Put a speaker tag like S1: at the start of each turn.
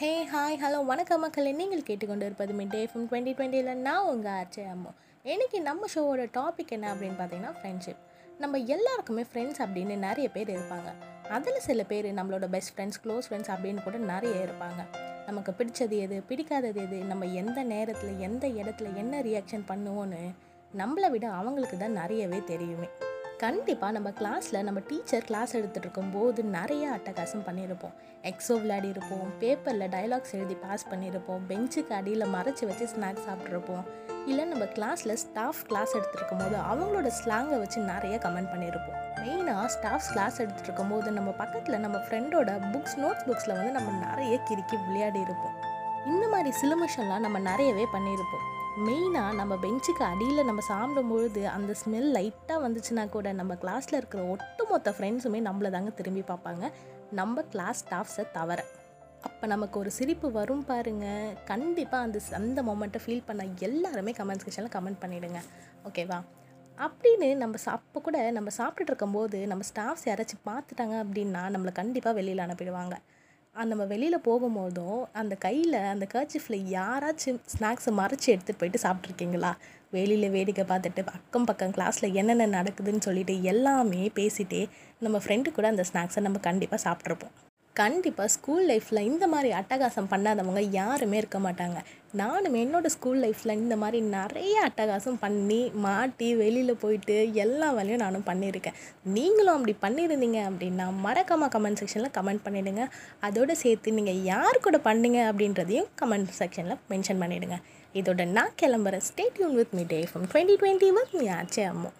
S1: Hey hi hello வணக்கம் மக்களே. நீங்கள் கேட்டுக்கொண்டு இருப்பது மிட் டே டுவெண்ட்டி டுவெண்ட்டியில் நான் உங்கள் ஆர்ச்சே அம்மா. இன்னைக்கு நம்ம ஷோவோட டாபிக் என்ன அப்படின்னு பார்த்தீங்கன்னா ஃப்ரெண்ட்ஷிப் நம்ம எல்லாருக்குமே ஃப்ரெண்ட்ஸ் அப்படின்னு நிறைய பேர் இருப்பாங்க. அதில் சில பேர் நம்மளோட பெஸ்ட் ஃப்ரெண்ட்ஸ் க்ளோஸ் ஃப்ரெண்ட்ஸ் அப்படின்னு கூட நிறைய இருப்பாங்க. நமக்கு பிடிச்சது எது பிடிக்காதது எது நம்ம எந்த நேரத்தில் எந்த இடத்துல என்ன ரியாக்ஷன் பண்ணுவோன்னு நம்மளை விட அவங்களுக்கு தான் நிறையவே தெரியுமே. கண்டிப்பாக நம்ம கிளாஸில் நம்ம டீச்சர் கிளாஸ் எடுத்துகிட்ருக்கும் போது நிறைய அட்டகாசம் பண்ணியிருப்போம். எக்ஸோ விளையாடிருப்போம் பேப்பரில் டைலாக்ஸ் எழுதி பாஸ் பண்ணியிருப்போம் பெஞ்சுக்கு அடியில் மறைச்சி வச்சு ஸ்நாக்ஸ் சாப்பிட்ருப்போம் இல்லை நம்ம கிளாஸில் ஸ்டாஃப் கிளாஸ் எடுத்துருக்கும் போது அவங்களோட ஸ்லாங்கை வச்சு நிறைய கமெண்ட் பண்ணியிருப்போம். மெயினாக ஸ்டாஃப்ஸ் கிளாஸ் எடுத்துகிட்டு இருக்கும்போது நம்ம பக்கத்தில் நம்ம ஃப்ரெண்டோட புக்ஸ் நோட்ஸ் புக்ஸில் வந்து நம்ம நிறைய கிறுக்கி விளையாடி இருப்போம் இந்த மாதிரி சிலுமிஷன்லாம் நம்ம நிறையவே பண்ணியிருப்போம். மெயினாக நம்ம பெஞ்சுக்கு அடியில் நம்ம சாப்பிடும் பொழுது அந்த ஸ்மெல் லைட்டாக வந்துச்சுன்னா கூட நம்ம கிளாஸில் இருக்கிற ஒட்டுமொத்த ஃப்ரெண்ட்ஸுமே நம்மளை தாங்க திரும்பி பார்ப்பாங்க. நம்ம கிளாஸ் ஸ்டாஃப்ஸை தவிர அப்போ நமக்கு ஒரு சிரிப்பு வரும் பாருங்க. கண்டிப்பாக அந்த அந்த மொமெண்ட்டை ஃபீல் பண்ண எல்லாருமே கமெண்ட் செக்ஷனில் கமெண்ட் பண்ணிவிடுங்க ஓகேவா அப்படின்னு நம்ம அப்போ கூட நம்ம சாப்பிட்டுட்டு இருக்கும்போது நம்ம ஸ்டாஃப்ஸ் யாராச்சும் பார்த்துட்டாங்க அப்படின்னா நம்மளை கண்டிப்பாக வெளியில் அனுப்பிடுவாங்க. நம்ம வெளியில் போகும்போதும் அந்த கையில் அந்த கர்ச்சிஃபில் யாராச்சும் ஸ்நாக்ஸை மறைச்சி எடுத்துகிட்டு போயிட்டு சாப்பிட்ருக்கீங்களா வெளியில் வேடிக்கை பார்த்துட்டு அக்கம் பக்கம் கிளாஸில் என்னென்ன நடக்குதுன்னு சொல்லிட்டு எல்லாமே பேசிகிட்டே நம்ம ஃப்ரெண்டு கூட அந்த ஸ்நாக்ஸை நம்ம கண்டிப்பாக சாப்பிட்ருப்போம் கண்டிப்பாக ஸ்கூல் லைஃப்பில் இந்த மாதிரி அட்டகாசம் பண்ணாதவங்க யாருமே இருக்க மாட்டாங்க. நானும் என்னோடய ஸ்கூல் லைஃப்பில் இந்த மாதிரி நிறைய அட்டகாசம் பண்ணி மாட்டி வெளியில் போயிட்டு எல்லா வேலையும் நானும் பண்ணியிருக்கேன். நீங்களும் அப்படி பண்ணியிருந்தீங்க அப்படின்னா மறக்காமல் கமெண்ட் செக்ஷனில் கமெண்ட் பண்ணிவிடுங்க அதோடு சேர்த்து நீங்கள் யார் கூட பண்ணீங்க அப்படின்றதையும் கமெண்ட் செக்ஷனில் மென்ஷன் பண்ணிவிடுங்க இதோட நான் கிளம்புறேன். Stay tuned with me day from twenty twenty with me ஆச்சே அம்மா.